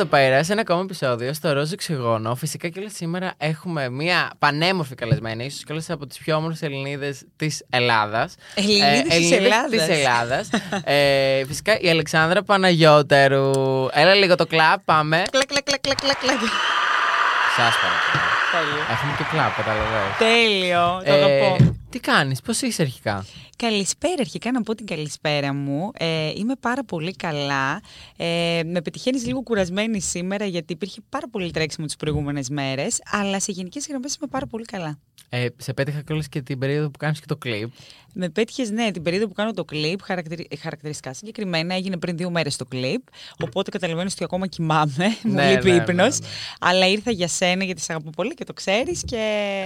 Εδώ πέρα σε ένα ακόμα επεισόδιο στο Ρόζο Ξυγόνο. Φυσικά και όλες σήμερα έχουμε μια πανέμορφη καλεσμένη, ίσως και όλες από τις πιο όμορφες Ελληνίδες της Ελλάδας. Ελληνίδες της Ελλάδας. Της Ελλάδας. ε, φυσικά η Αλεξάνδρα Παναγιώτερου. Έλα λίγο το κλαπ, πάμε. Κλακ, κλακ, κλακ, κλακ, κλακ, κλακ. Σας παρακαλώ. Τέλειο. Έχουμε και κλαπ, καταλαβαίνεις. Τέλειο. Το Ε, αγαπώ. Τι κάνεις, πώς είσαι αρχικά; Καλησπέρα, αρχικά να πω την καλησπέρα μου. Ε, είμαι πάρα πολύ καλά. Ε, με πετυχαίνεις λίγο κουρασμένη σήμερα γιατί υπήρχε πάρα πολύ τρέξιμο τις προηγούμενες μέρες. Αλλά σε γενικές γραμμές είμαι πάρα πολύ καλά. Ε, σε πέτυχα κιόλας και την περίοδο που κάνεις και το κλιπ. Με πέτυχες, ναι, την περίοδο που κάνω το κλιπ, χαρακτηρι... χαρακτηριστικά συγκεκριμένα, έγινε πριν δύο μέρες το κλιπ. Οπότε καταλαβαίνω ότι ακόμα κοιμάμαι. μου Ναι, λείπει ναι, ύπνο. ναι, ναι. Αλλά ήρθα για σένα γιατί σε αγαπώ πολύ και το ξέρεις και.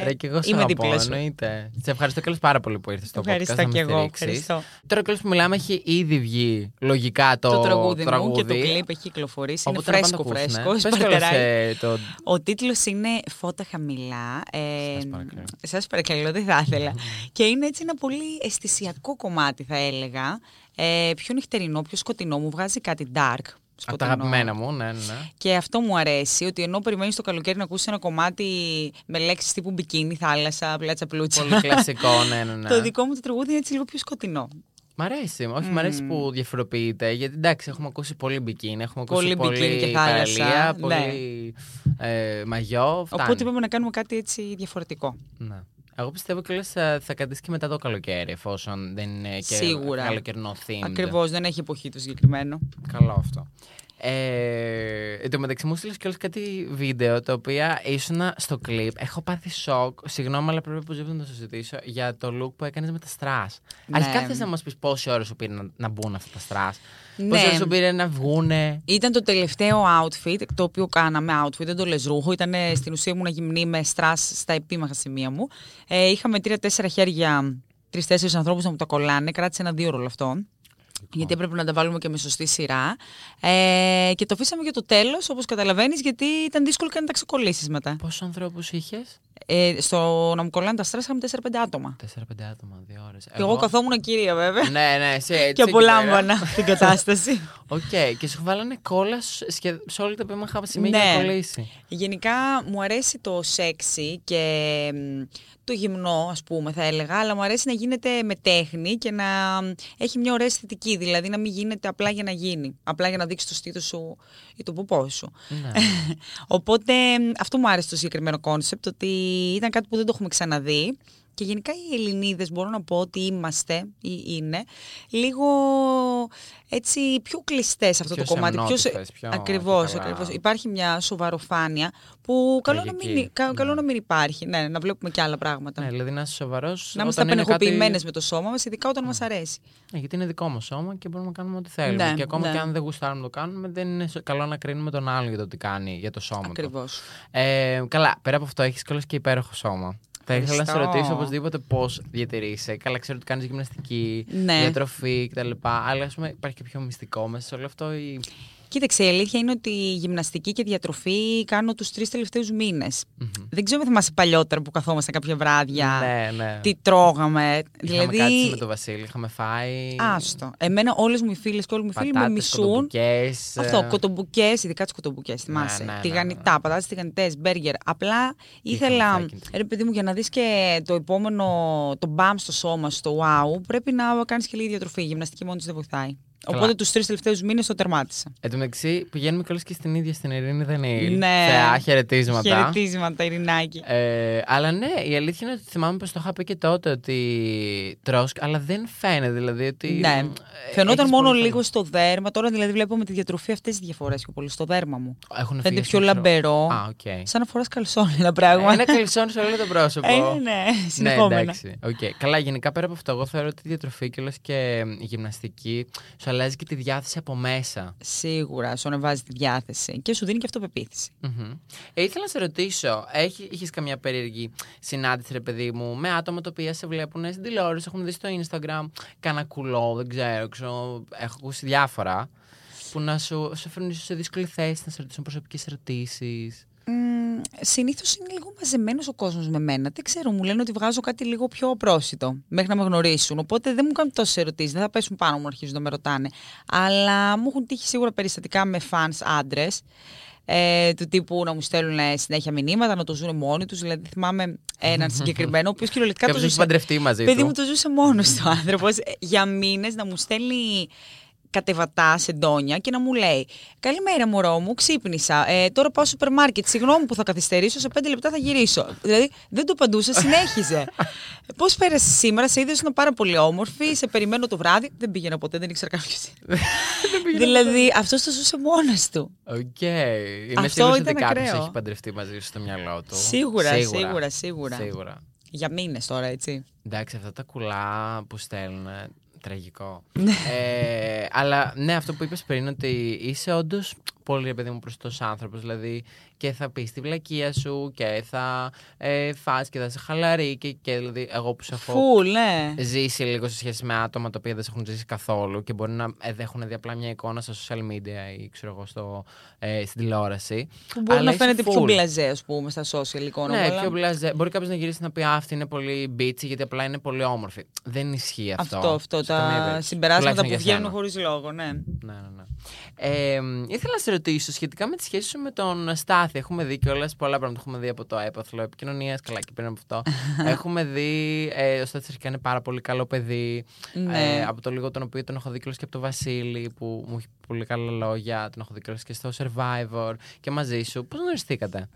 Ρε, και εγώ σε είμαι αγαπώ, δίπλα σου. εννοείται. Σε ευχαριστώ κιόλας πάρα πολύ που ήρθες στο podcast. Ευχαριστώ να με κι εγώ. στηρίξεις. Ευχαριστώ. Τώρα κιόλας που μιλάμε έχει ήδη βγει λογικά το, Το, τραγούδι, μου και το κλιπ έχει κυκλοφορήσει. Είναι Οπότε να πάνε φρέσκο, να το ακούσουνε. φρέσκο. Πες κιόλας, σπαρτεράει. ε, το... Ο τίτλος είναι Φώτα χαμηλά. Ε, Σας παρακαλώ. σας παρακαλώ, δεν θα ήθελα. και είναι έτσι ένα πολύ αισθησιακό κομμάτι, θα έλεγα. Ε, πιο νυχτερινό, πιο σκοτεινό. Μου βγάζει κάτι dark. Από τα σκοτεινό. αγαπημένα μου, ναι, ναι. ναι. Και αυτό μου αρέσει, ότι ενώ περιμένεις το καλοκαίρι να ακούσεις ένα κομμάτι με λέξεις τύπου μπικίνι, θάλασσα, πλάτσα πλούτσα. Πολύ κλασικό, ναι, ναι, ναι. Το δικό μου το τραγούδι είναι έτσι λίγο πιο σκοτεινό. Μ' αρέσει, όχι, μ' αρέσει που διαφοροποιείται. Γιατί εντάξει, έχουμε ακούσει πολύ μπικίνι, έχουμε ακούσει Πολύ πολύ, μπικίνι και θάλασσα, παραλία, ναι. πολύ ε, μαγιό. Φτάνει. Οπότε είπαμε να κάνουμε κάτι έτσι διαφορετικό. Ναι. Εγώ πιστεύω και θα, θα κρατήσει και μετά το καλοκαίρι, εφόσον δεν είναι και Σίγουρα. καλοκαιρινό themed. Ακριβώς, δεν έχει εποχή το συγκεκριμένο. Καλό αυτό. Ε, εν τω μεταξύ μου στείλες κιόλας κάτι βίντεο τα οποία ήσουν στο κλιπ. Έχω πάθει σοκ. Συγγνώμη, αλλά πρέπει οπωσδήποτε να το συζητήσω για το look που έκανες με τα στρας. Ναι. Αρχικά θες να μας πεις πόση ώρα σου πήρε να, να μπουν αυτά τα στρας. Ναι. Πόση ώρα σου πήρε να βγούνε; Ήταν το τελευταίο outfit, το οποίο κάναμε outfit, δεν το λες ρούχο. Ήταν στην ουσία μου να γυμνή με στρας στα επίμαχα σημεία μου. Ε, είχαμε τρία-τέσσερα χέρια, τρει-τέσσερι ανθρώπους να μου τα κολλάνε. Κράτησε ένα δύο όλο αυτό. Γιατί έπρεπε να τα βάλουμε και με σωστή σειρά. Ε, και το αφήσαμε για το τέλος, όπως καταλαβαίνεις, γιατί ήταν δύσκολο και να τα ξεκολλήσεις μετά. Πόσους ανθρώπους είχες; Ε, στο να μου κολλάνε τα στρας είχαμε 4-5 άτομα. 4-5 άτομα, δύο ώρες. Και εγώ καθόμουν κυρία, βέβαια. Ναι, ναι, εσύ έτσι. και εκεί πέρα. απολάμβανα την κατάσταση. Οκ, και σου βάλανε κόλλα σ- σχε- σε όλη τα επίμαχα σημεία Ναι. για να κολλήσει. Γενικά μου αρέσει το σεξι και μ, το γυμνό, ας πούμε, θα έλεγα, αλλά μου αρέσει να γίνεται με τέχνη και να μ, έχει μια ωραία αισθητική, δηλαδή να μην γίνεται απλά για να γίνει, απλά για να δείξει το στήθος σου ή το ποπό σου. Ναι. Οπότε μ, αυτό μου άρεσε το συγκεκριμένο κόνσεπτ, ότι ήταν κάτι που δεν το έχουμε ξαναδεί. Και γενικά οι Ελληνίδες μπορώ να πω ότι είμαστε ή είναι λίγο έτσι πιο κλειστές σε αυτό Πιο το κομμάτι. σεμνότυφες, πιο- Ακριβώς, πιο καλά. ακριβώς. Υπάρχει μια σοβαροφάνεια που καλό να, Τραγική. μην, κα- καλό Ναι. να μην υπάρχει. Ναι, να βλέπουμε και άλλα πράγματα. ναι, δηλαδή να είσαι σοβαρός. να είμαστε απενεχοποιημένες με το σώμα μας, ειδικά όταν μας αρέσει. Ναι, γιατί είναι δικό μας σώμα και μπορούμε να κάνουμε ό,τι θέλουμε. Ναι, και ακόμα ναι. και αν δεν γουστάρουμε να το κάνουμε, δεν είναι σο- καλό να κρίνουμε τον άλλον για το τι κάνει για το σώμα του. Ακριβώς. Ε, καλά, πέρα από αυτό, έχεις κιόλας και υπέροχο σώμα. Θα ήθελα να σε Ευχαριστώ. ρωτήσω οπωσδήποτε πώς διατηρείσαι. Καλά, ξέρω ότι κάνεις γυμναστική, Ναι. διατροφή κτλ. Αλλά ας πούμε, υπάρχει και πιο μυστικό μέσα σε όλο αυτό. Ή... Κοίταξε, η αλήθεια είναι ότι η γυμναστική και διατροφή κάνω τους τρεις τελευταίους μήνες. Δεν ξέρω αν θυμάσαι παλιότερα που καθόμαστε κάποια βράδια. Ναι, ναι. Τι τρώγαμε. Είχαμε δηλαδή. κάτσει με τον Βασίλη, είχαμε φάει. Άστο. Εμένα όλες μου οι φίλες και όλοι μου οι φίλοι με πατάτες, μισούν. κοτομπουκές, Αυτό, ε, κοτομπουκέ, ειδικά τις κοτομπουκέ, θυμάσαι. ναι, ναι, τηγανιτά, πατάτες τηγανιτέ, μπέργκερ. Απλά ήθελα. φάει και- Ρε παιδί μου, για να δεις και το επόμενο, το μπαμ στο σώμα, στο wow, πρέπει να κάνεις και λίγη διατροφή. Η γυμναστική μόνη της δεν βοηθάει. Καλά. Οπότε τους τρεις τελευταίους μήνες το τερμάτισα. Εν τω μεταξύ, πηγαίνουμε κιόλας και στην ίδια στην Ειρήνη Δανίλη. Ναι. Θεά, χαιρετίσματα. Χαιρετίσματα, Ειρηνάκη. Ε, αλλά ναι, η αλήθεια είναι ότι θυμάμαι πως το είχα πει και τότε ότι τρως, αλλά δεν φαίνεται δηλαδή ότι... Ναι. ε, Φαινόταν έχεις μόνο πολύ λίγο φαινό- στο δέρμα. Τώρα δηλαδή βλέπω με τη διατροφή αυτές τις διαφορές πιο πολύ στο δέρμα μου. Έχουν Φαίνεται φύγει πιο στο ξέρω. λαμπερό. Α, οκ. Σαν να φοράς καλσόνι ένα πράγμα. Ένα καλσόν σε όλο το πρόσωπο. Ε, ναι, ναι, συνεχόμενα. Ναι, εντάξει. οκ. Καλά, γενικά πέρα από αυτό, εγώ θεωρώ ότι η διατροφή και και η γυμναστική σου αλλάζει και τη διάθεση από μέσα. Σίγουρα σου ανεβάζει τη διάθεση και σου δίνει και αυτοπεποίθηση. Μμμ. Ε, ήθελα να σε ρωτήσω, έχει καμιά περίεργη συνάντηση, ρε παιδί μου, με άτομα τα οποία σε βλέπουν στην τηλεόραση, έχουν δει στο Instagram, κάνα κουλό, δεν ξέρω, ξέρω έχω ακούσει διάφορα. που να σου, σου φέρνουν ίσως σε δύσκολη θέση, να σε ρωτήσουν προσωπικές ερωτήσεις. Συνήθως είναι λίγο μαζεμένος ο κόσμος με μένα. Δεν ξέρω, μου λένε ότι βγάζω κάτι λίγο πιο πρόσιτο μέχρι να με γνωρίσουν. Οπότε δεν μου κάνουν τόσες ερωτήσεις. Δεν θα πέσουν πάνω μου να αρχίζουν να με ρωτάνε. Αλλά μου έχουν τύχει σίγουρα περιστατικά με φανς άντρες. Ε, του τύπου να μου στέλνουν συνέχεια μηνύματα, να το ζουν μόνοι τους. Δηλαδή, θυμάμαι έναν συγκεκριμένο, ο οποίος κυριολεκτικά το Κάποιος έχει ζούσε. παντρευτεί μαζί Παιδί του. μου το ζούσε μόνος του άνθρωπος. Για μήνες να μου στέλνει κατεβατά σε ντόνια και να μου λέει Καλημέρα, μωρό μου, ξύπνησα. Ε, τώρα πάω στο σούπερ μάρκετ. Συγγνώμη που θα καθυστερήσω, σε πέντε λεπτά θα γυρίσω. Δηλαδή δεν το απαντούσα, συνέχιζε. Πώς πέρασε σήμερα, σε είδε ήσουν πάρα πολύ όμορφη, σε περιμένω το βράδυ. Δεν πήγαινα ποτέ, δεν ήξερα κάποιος. δηλαδή αυτός το ζούσε μόνος του. Οκ. Είμαι Αυτό σίγουρος ότι ήταν κάποιος ακραίο. έχει παντρευτεί μαζί σου στο μυαλό του. Σίγουρα, σίγουρα, σίγουρα. Σίγουρα. Για μήνες τώρα, έτσι. Εντάξει, αυτά τα κουλά που στέλνουν. Τραγικό. Ναι. ε, αλλά ναι, αυτό που είπες πριν, ότι είσαι όντως πολύ ρε παιδί μου προς άνθρωπος. Δηλαδή και θα πεις τη βλακεία σου και θα ε, φας και θα σε χαλαρεί. Και, και δηλαδή, εγώ που σε έχω Φουλ, ναι. ζήσει λίγο σε σχέση με άτομα τα οποία δεν σε έχουν ζήσει καθόλου και μπορεί να ε, έχουν δει απλά μια εικόνα στα social media ή ξέρω εγώ στο, ε, στην τηλεόραση. Που μπορεί Αλλά να είσαι φαίνεται πιο full. μπλαζέ, ας πούμε, στα social εικόνα. Ναι, αλλά- πιο μπλαζέ. Μπορεί κάποιος να γυρίσει να πει Α, αυτή είναι πολύ μπίτσι γιατί απλά είναι πολύ όμορφη. Δεν ισχύει αυτό. Αυτό, αυτό. σε καμία Τα περίπτωση. συμπεράσματα που Τουλάχιστον για βγαίνουν σένα. χωρίς λόγο, ναι. Ναι, ναι, ναι. Ε, ήθελα να σε ρωτήσω σχετικά με τη σχέση σου με τον Στάθη. Έχουμε δει κιόλας πολλά πράγματα. Έχουμε δει από το έπαθλο επικοινωνίας, καλά και πριν από αυτό. Έχουμε δει. Ε, ο Στάθης αρχικά είναι πάρα πολύ καλό παιδί. Ναι. Ε, από το λίγο τον οποίο τον έχω δει κιόλας και από τον Βασίλη που μου έχει πολύ καλά λόγια. Τον έχω δει κιόλας και στο Survivor και μαζί σου. Πώς γνωριστήκατε;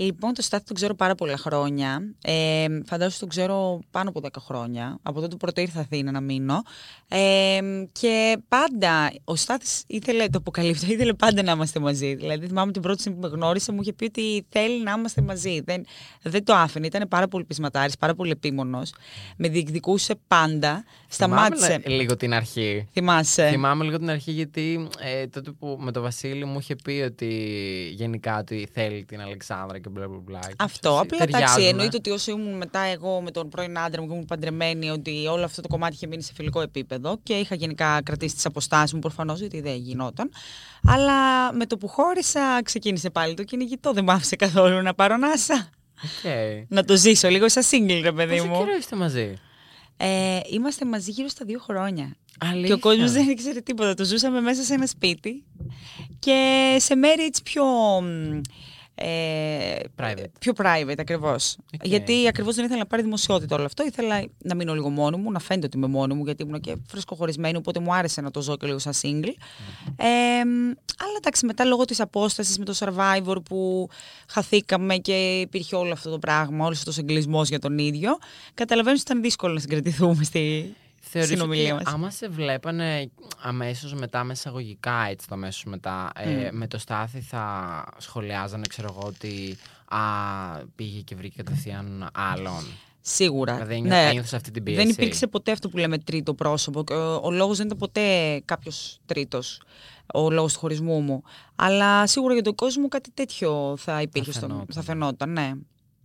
Λοιπόν, το Στάθη τον ξέρω πάρα πολλά χρόνια. Ε, φαντάζομαι τον ξέρω πάνω από 10 χρόνια. Από τότε που πρώτο ήρθα Αθήνα να μείνω. Ε, και πάντα ο Στάθης ήθελε, το αποκαλύπτω, ήθελε πάντα να είμαστε μαζί. Δηλαδή, θυμάμαι την πρώτη στιγμή που με γνώρισε, μου είχε πει ότι θέλει να είμαστε μαζί. Δεν, δεν το άφηνε. Ήταν πάρα πολύ πεισματάρης, πάρα πολύ επίμονος. Με διεκδικούσε πάντα. Σταμάτησε. Θυμάμαι λίγο την αρχή. Θυμάσαι. Θυμάμαι λίγο την αρχή γιατί ε, τότε που με τον Βασίλη μου είχε πει ότι γενικά ότι θέλει την Αλεξάνδρα και μπλα μπλα μπλα. Και Αυτό. ξέρεις, Απλά εντάξει, ταιριάζουμε. εννοείται ότι όσο ήμουν μετά εγώ με τον πρώην άντρα μου και ήμουν παντρεμένη, ότι όλο αυτό το κομμάτι είχε μείνει σε φιλικό επίπεδο και είχα γενικά κρατήσει τις αποστάσεις μου προφανώς, γιατί δεν γινόταν. Αλλά με το που χώρισα, ξεκίνησε πάλι το κυνηγητό. Δεν μ' άφησε καθόλου να πάρω ανάσα. Οκ. Να το ζήσω λίγο σαν single, ρε παιδί Πόσο μου. καιρό είστε μαζί; Ε, είμαστε μαζί γύρω στα δύο χρόνια. Αλήθεια. Και ο κόσμος δεν ήξερε τίποτα. Το ζούσαμε μέσα σε ένα σπίτι και σε μέρη έτσι πιο. Μ, Ε, Private. Πιο private ακριβώς. Γιατί ακριβώς δεν ήθελα να πάρει δημοσιότητα όλο αυτό. Ήθελα να μείνω λίγο μόνη μου, να φαίνεται ότι είμαι μόνη μου, γιατί ήμουν και φρεσκοχωρισμένη, οπότε μου άρεσε να το ζω και λίγο σαν single. Ε, αλλά εντάξει, μετά λόγω της απόστασης με το survivor που χαθήκαμε και υπήρχε όλο αυτό το πράγμα, όλος αυτός ο εγκλισμός για τον ίδιο, καταλαβαίνω ότι ήταν δύσκολο να συγκρατηθούμε στη Θεωρείς συνομιλία ότι μα. άμα σε βλέπανε αμέσως μετά, με εισαγωγικά έτσι το αμέσως μετά, ε, με το Στάθη θα σχολιάζανε, ξέρω εγώ, ότι α, πήγε και βρήκε κατευθείαν άλλον. Σίγουρα. Δηλαδή ένιω- ναι. ένιωθες αυτή την πίεση; Δεν υπήρξε ποτέ αυτό που λέμε τρίτο πρόσωπο. και Ο, ο λόγος δεν ήταν ποτέ κάποιος τρίτος. Ο λόγος του χωρισμού μου. Αλλά σίγουρα για τον κόσμο κάτι τέτοιο θα υπήρχε. στον- φαινόταν. θα φαινόταν, ναι.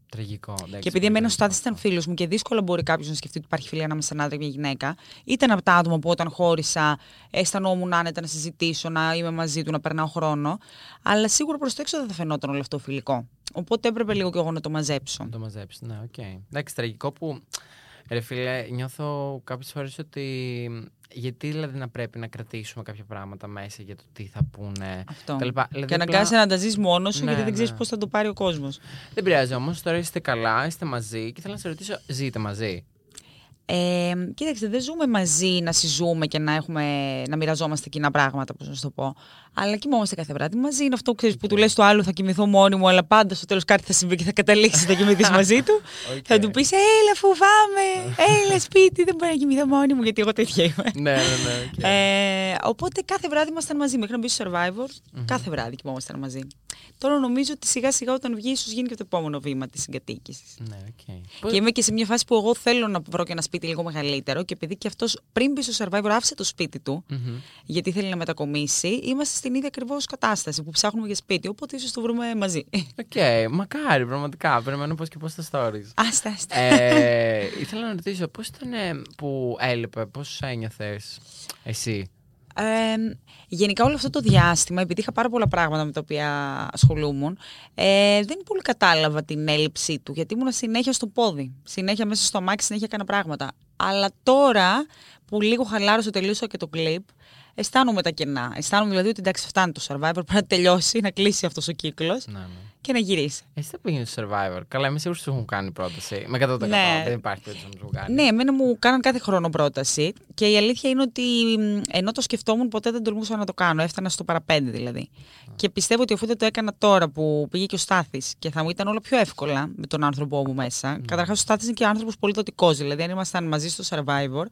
Τραγικό. εντάξει, Και επειδή πολύ εμένα ο τραγικό Στάθη ήταν αυτό. φίλος μου και δύσκολα μπορεί κάποιος να σκεφτεί ότι υπάρχει φιλία ανάμεσα σε έναν άντρα και μια γυναίκα. Ήταν από τα άτομα που όταν χώρισα αισθανόμουν άνετα να συζητήσω, να είμαι μαζί του, να περνάω χρόνο. Αλλά σίγουρα προς το έξω δεν θα φαινόταν όλο αυτό φιλικό. Οπότε έπρεπε λίγο και εγώ να το μαζέψω. Να το μαζέψεις. Ναι, οκ. Εντάξει, τραγικό που. Ρε φίλε, νιώθω κάποιες φορές ότι. Γιατί δηλαδή να πρέπει να κρατήσουμε κάποια πράγματα μέσα για το τι θα πούνε. Αυτό. τα λοιπά. Δηλαδή, Και απλά- αναγκάζεσαι να τα ζεις μόνος σου Ναι, γιατί δεν ξέρεις ναι. πώς θα το πάρει ο κόσμος. Δεν πειράζει όμως, τώρα είστε καλά, είστε μαζί και θέλω να σε ρωτήσω, ζείτε μαζί. Ε, κοίταξε, δεν ζούμε μαζί να συζούμε και να, έχουμε, να μοιραζόμαστε κοινά πράγματα, πώς να σου το πω. Αλλά κοιμόμαστε κάθε βράδυ μαζί. Είναι αυτό ξέρεις, που του λες του άλλου θα κοιμηθώ μόνη μου, αλλά πάντα στο τέλος κάτι θα συμβεί και θα καταλήξει να κοιμηθείς μαζί του. Οκ. Θα του πεις: Έλα, φοβάμαι. Έλα, σπίτι, δεν μπορώ να κοιμηθώ μόνη μου, γιατί εγώ τέτοια είμαι. ναι, ναι, ναι. οκ. Ε, οπότε κάθε βράδυ ήμασταν μαζί. Μέχρι να μπει στο Survivor, κάθε βράδυ κοιμόμασταν μαζί. Τώρα νομίζω ότι σιγά σιγά όταν βγει, ίσως γίνει και το επόμενο βήμα της συγκατοίκησης. ναι, οκ. Και είμαι και σε μια φάση που εγώ θέλω να βρω και ένα σπίτι λίγο μεγαλύτερο και επειδή και αυτός πριν μπει στο Survivor άφησε το σπίτι του, Μμμ. γιατί θέλει να μετακομίσει, είμαστε στην ίδια ακριβώς κατάσταση που ψάχνουμε για σπίτι. Οπότε ίσως το βρούμε μαζί. Οκ, μακάρι, πραγματικά. Περιμένω πώς και πώς τα stories. Άστα, άστα. ε, ήθελα να ρωτήσω, πώς ήταν ε, που έλειπε, πώς ένιωθες εσύ; Ε, γενικά όλο αυτό το διάστημα, επειδή είχα πάρα πολλά πράγματα με τα οποία ασχολούμουν, ε, δεν πολύ κατάλαβα την έλλειψή του, γιατί ήμουν συνέχεια στο πόδι. Συνέχεια μέσα στο αμάξι, συνέχεια έκανα πράγματα. Αλλά τώρα που λίγο χαλάρωσε, τελείωσα και το κλιπ, αισθάνομαι τα κενά. Αισθάνομαι δηλαδή ότι εντάξει, φτάνει το survivor, πρέπει να τελειώσει, να κλείσει αυτός ο κύκλος Ναι, ναι. Και να γυρίσεις. Εσύ θα πήγαινε στο Survivor. Καλά, είμαι σίγουρη ότι σου έχουν κάνει πρόταση. Με 100%. Ναι. Δεν υπάρχει περίπτωση να σου κάνει. Ναι, εμένα μου κάναν κάθε χρόνο πρόταση και η αλήθεια είναι ότι μ, ενώ το σκεφτόμουν ποτέ δεν τολμούσα να το κάνω. Έφτανα στο παραπέντε δηλαδή. Και πιστεύω ότι αφού δεν το έκανα τώρα που πήγε και ο Στάθης και θα μου ήταν όλο πιο εύκολα με τον άνθρωπό μου μέσα. Καταρχάς ο Στάθης είναι και άνθρωπος πολύ δοτικός. Δηλαδή, αν ήμασταν μαζί στο Survivor,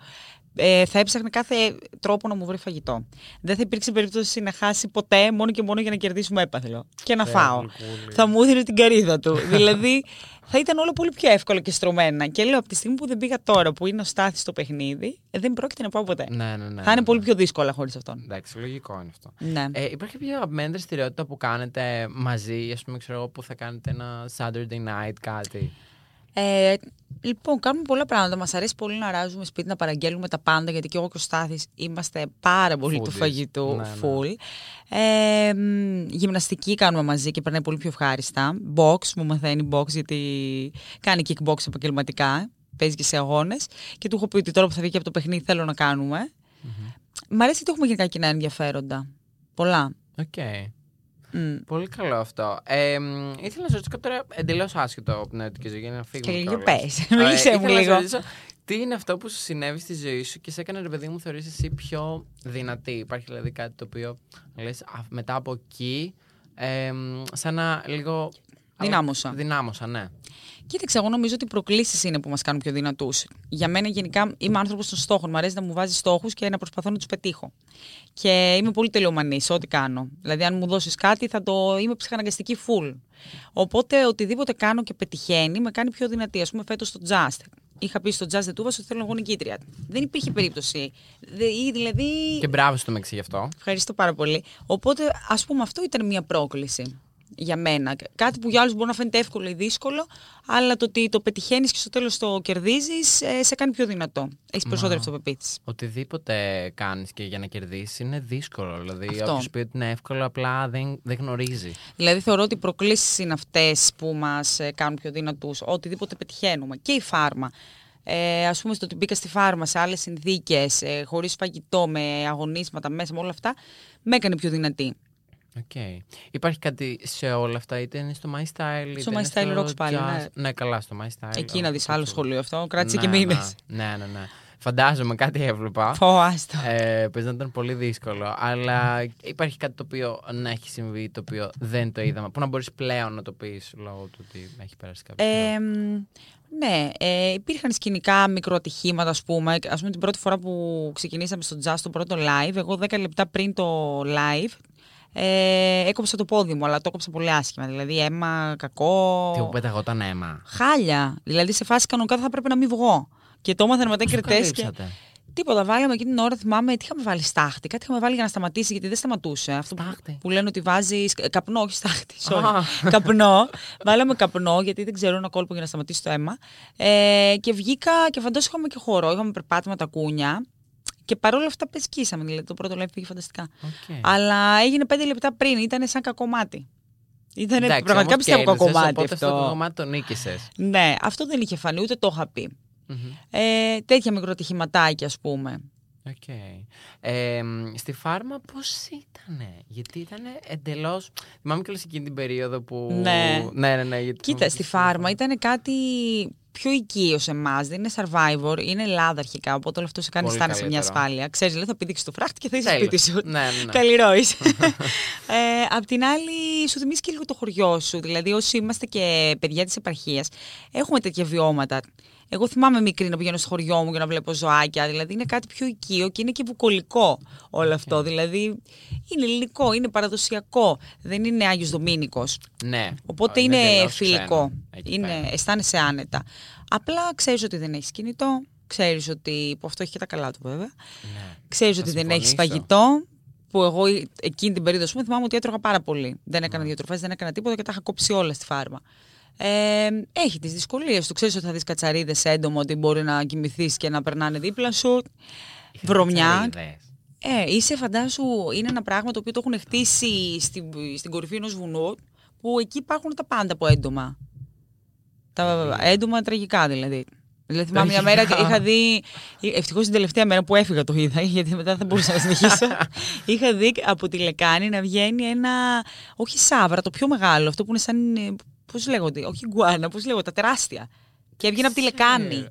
ε, θα έψαχνε κάθε τρόπο να μου βρει φαγητό. Δεν θα υπήρξε περίπτωση να χάσει ποτέ μόνο και μόνο για να κερδίσουμε έπαθλο και να Θεέ φάω. γλυκούλη. Θα μου έδινε την καρύδα του. δηλαδή θα ήταν όλο πολύ πιο εύκολο και στρωμένα. Και λέω από τη στιγμή που δεν πήγα τώρα που είναι ο Στάθης στο παιχνίδι, ε, δεν πρόκειται να πάω ποτέ. Ναι, ναι, ναι. θα είναι ναι, πολύ ναι. πιο δύσκολα χωρίς αυτόν. Εντάξει, λογικό είναι αυτό. Ναι. Ε, υπάρχει μια αγαπημένη δραστηριότητα που κάνετε μαζί, ας πούμε, ξέρω εγώ, που θα κάνετε ένα Saturday night κάτι; Ε, λοιπόν, κάνουμε πολλά πράγματα. Μας αρέσει πολύ να αράζουμε σπίτι, να παραγγέλνουμε τα πάντα, γιατί και εγώ και ο Στάθης είμαστε πάρα πολύ του Foodies. φαγητού. Ναι, ναι. Full. Ε, μ, γυμναστική κάνουμε μαζί και περνάει πολύ πιο ευχάριστα. Box, μου μαθαίνει box, γιατί κάνει kickbox επαγγελματικά. Παίζει και σε αγώνες. Και του έχω πει ότι τώρα που θα βγει και από το παιχνίδι θέλω να κάνουμε. Μ' αρέσει ότι έχουμε γενικά κοινά ενδιαφέροντα. Πολλά. Οκ. Μ. Πολύ καλό αυτό. Ε, μ, ήθελα να σε ρωτήσω κάτι τώρα εντελώς άσχετο από την ερωτική ζωή για να φύγουμε. Και λίγο κιόλας. πες. Ε, Μίλησέ μου ήθελα να σε λίγο. ρωτήσω, Τι είναι αυτό που σου συνέβη στη ζωή σου και σε έκανε ρε παιδί μου θεωρείς εσύ πιο δυνατή; Υπάρχει δηλαδή κάτι το οποίο λες «Α, μετά από εκεί ε, μ, σαν να λίγο... Δυνάμωσα. Δυνάμωσα, ναι. Κοίταξε, εγώ νομίζω ότι οι προκλήσεις είναι που μας κάνουν πιο δυνατούς. Για μένα, γενικά, είμαι άνθρωπος των στόχων. Μου αρέσει να μου βάζεις στόχους και να προσπαθώ να τους πετύχω. Και είμαι πολύ τελειομανής σε ό,τι κάνω. Δηλαδή, αν μου δώσεις κάτι, θα το είμαι ψυχαναγκαστική full. Οπότε, οτιδήποτε κάνω και πετυχαίνει, με κάνει πιο δυνατή. Α πούμε, φέτος στο Just. Είχα πει στο Just The Tubas ότι θέλω να βγω νικήτρια. Δεν υπήρχε περίπτωση. Δε- ή Δηλαδή. Και μπράβο στο Μεξί γι' αυτό. Ευχαριστώ πάρα πολύ. Οπότε, ας πούμε, αυτό ήταν μια πρόκληση για μένα. Κάτι που για άλλους μπορεί να φαίνεται εύκολο ή δύσκολο, αλλά το ότι το πετυχαίνεις και στο τέλος το κερδίζεις, σε κάνει πιο δυνατό. Έχεις περισσότερη αυτοπεποίθηση. Οτιδήποτε κάνεις και για να κερδίσεις είναι δύσκολο. Δηλαδή, Αυτό. όποιος πει ότι είναι εύκολο, απλά δεν, δεν γνωρίζει. Δηλαδή, θεωρώ ότι οι προκλήσεις είναι αυτές που μας κάνουν πιο δυνατούς. Οτιδήποτε πετυχαίνουμε. Και η φάρμα. Ε, ας πούμε στο ότι μπήκα στη φάρμα σε άλλες συνθήκες, ε, χωρίς φαγητό, με αγωνίσματα μέσα, με όλα αυτά, με έκανε πιο δυνατή. Οκ. Υπάρχει κάτι σε όλα αυτά, είτε είναι στο My Style, είτε Στο είναι My Style στο Rocks πάλι, Jazz. ναι. Ναι, καλά, στο My Style. Εκεί να Rocks, δεις άλλο αυτό. σχολείο αυτό, κράτησε Ναι, και μήνε. Ναι, ναι, ναι. ναι. Φαντάζομαι κάτι έβλεπα. Πω, άστο. Ε, Πες να ήταν πολύ δύσκολο. Αλλά υπάρχει κάτι το οποίο να έχει συμβεί, το οποίο δεν το είδαμε. Που να μπορείς πλέον να το πεις λόγω του ότι έχει περάσει κάποιο. καιρό. Ε, μ, ναι, ε, υπήρχαν σκηνικά μικροατυχήματα, ας πούμε. Ας πούμε την πρώτη φορά που ξεκινήσαμε στο jazz το πρώτο live, εγώ 10 λεπτά πριν το live, ε, έκοψα το πόδι μου, αλλά το έκοψα πολύ άσχημα. Δηλαδή αίμα, κακό. Τι που πέταγόταν αίμα. Χάλια. Δηλαδή σε φάση κανονικά θα πρέπει να μην βγω. Και το έμαθαν μετά οι Πώς το κριτές. Και... καλύψατε; Τίποτα. Βάλαμε εκείνη την ώρα, θυμάμαι, τι είχαμε βάλει στάχτη. Κάτι είχαμε βάλει για να σταματήσει, γιατί δεν σταματούσε. Αυτό που, Στάχτη. που λένε ότι βάζει. Καπνό, όχι στάχτη. Sorry. Α. καπνό. Βάλαμε καπνό, γιατί δεν ξέρω ένα κόλπο για να σταματήσει το αίμα. Ε, και βγήκα και φαντάζομαι είχαμε και χώρο. Είχαμε περπάτημα τακούνια. Και παρόλα αυτά σκίσαμε. Δηλαδή το πρώτο live πήγε φανταστικά. Οκ. Αλλά έγινε πέντε λεπτά πριν. Ήταν σαν κακό μάτι. Ήταν Εντάξει, πραγματικά όμως πιστεύω κέρδισες, κακό μάτι Οπότε αυτό το αυτό. κομμάτι το νίκησες. Ναι, αυτό δεν είχε φανεί, ούτε το είχα πει. Ε, τέτοια μικροτυχηματάκια, ας πούμε. Οκ. Ε, μ, στη φάρμα πώς ήταν, Γιατί ήταν εντελώς. Θυμάμαι και εκείνη την περίοδο που. Ναι. ναι, ναι. ναι γιατί Κοίτα, θυμάμαι στη και φάρμα ήταν κάτι πιο οικείο σε εμάς. Δεν είναι survivor, είναι Ελλάδα αρχικά. Οπότε όλο αυτό σε κάνει Πολύ να αισθάνεσαι μια καλύτερο. ασφάλεια. Ξέρεις, δηλαδή θα πηδήξεις το φράχτη και θα είσαι Τέλος. σπίτι σου. Ναι, ναι, ναι. Καλλιρόει. ε, απ' την άλλη, σου θυμίζει και λίγο το χωριό σου. Δηλαδή, όσοι είμαστε και παιδιά της επαρχίας, έχουμε τέτοια βιώματα. Εγώ θυμάμαι μικρή να πηγαίνω στο χωριό μου για να βλέπω ζωάκια. Δηλαδή, είναι κάτι πιο οικείο και είναι και βουκολικό όλο αυτό. Δηλαδή, είναι ελληνικό, είναι παραδοσιακό. Δεν είναι Άγιος Δομήνικος. Ναι. Οπότε Είναι είναι, εντελώς φιλικό. ξένο εκεί Είναι, πέρα. αισθάνεσαι άνετα. Απλά ξέρεις ότι δεν έχεις κινητό. Ξέρεις ότι. που αυτό έχει και τα καλά του βέβαια. Ναι. Ξέρεις Θα ότι δεν έχεις συμφωνήσω. φαγητό. Που εγώ εκείνη την περίοδο, ας πούμε, θυμάμαι ότι έτρωγα πάρα πολύ. Δεν έκανα διατροφές, δεν έκανα τίποτα και τα είχα κόψει όλα στη φάρμα. Ε, έχει τις δυσκολίες του. Ξέρεις ότι θα δεις κατσαρίδες έντομο, ότι μπορεί να κοιμηθείς και να περνάνε δίπλα σου. Είχατε Βρωμιά. κατσαρίδες. Ε, είσαι φαντάσου, είναι ένα πράγμα το οποίο το έχουν χτίσει στην, στην κορυφή ενός βουνού, που εκεί υπάρχουν τα πάντα από έντομα. Τα έντομα τραγικά δηλαδή. Δηλαδή θυμάμαι μια μέρα και είχα δει. Ευτυχώς την τελευταία μέρα που έφυγα το είδα, γιατί μετά δεν θα μπορούσα να συνεχίσω. είχα δει από τη λεκάνη να βγαίνει ένα. Όχι σάβρα, το πιο μεγάλο, αυτό που είναι σαν. Πώς λέγονται, όχι γκουάνα, πώς λέγονται, τα τεράστια. Και έβγαινε από τη λεκάνη.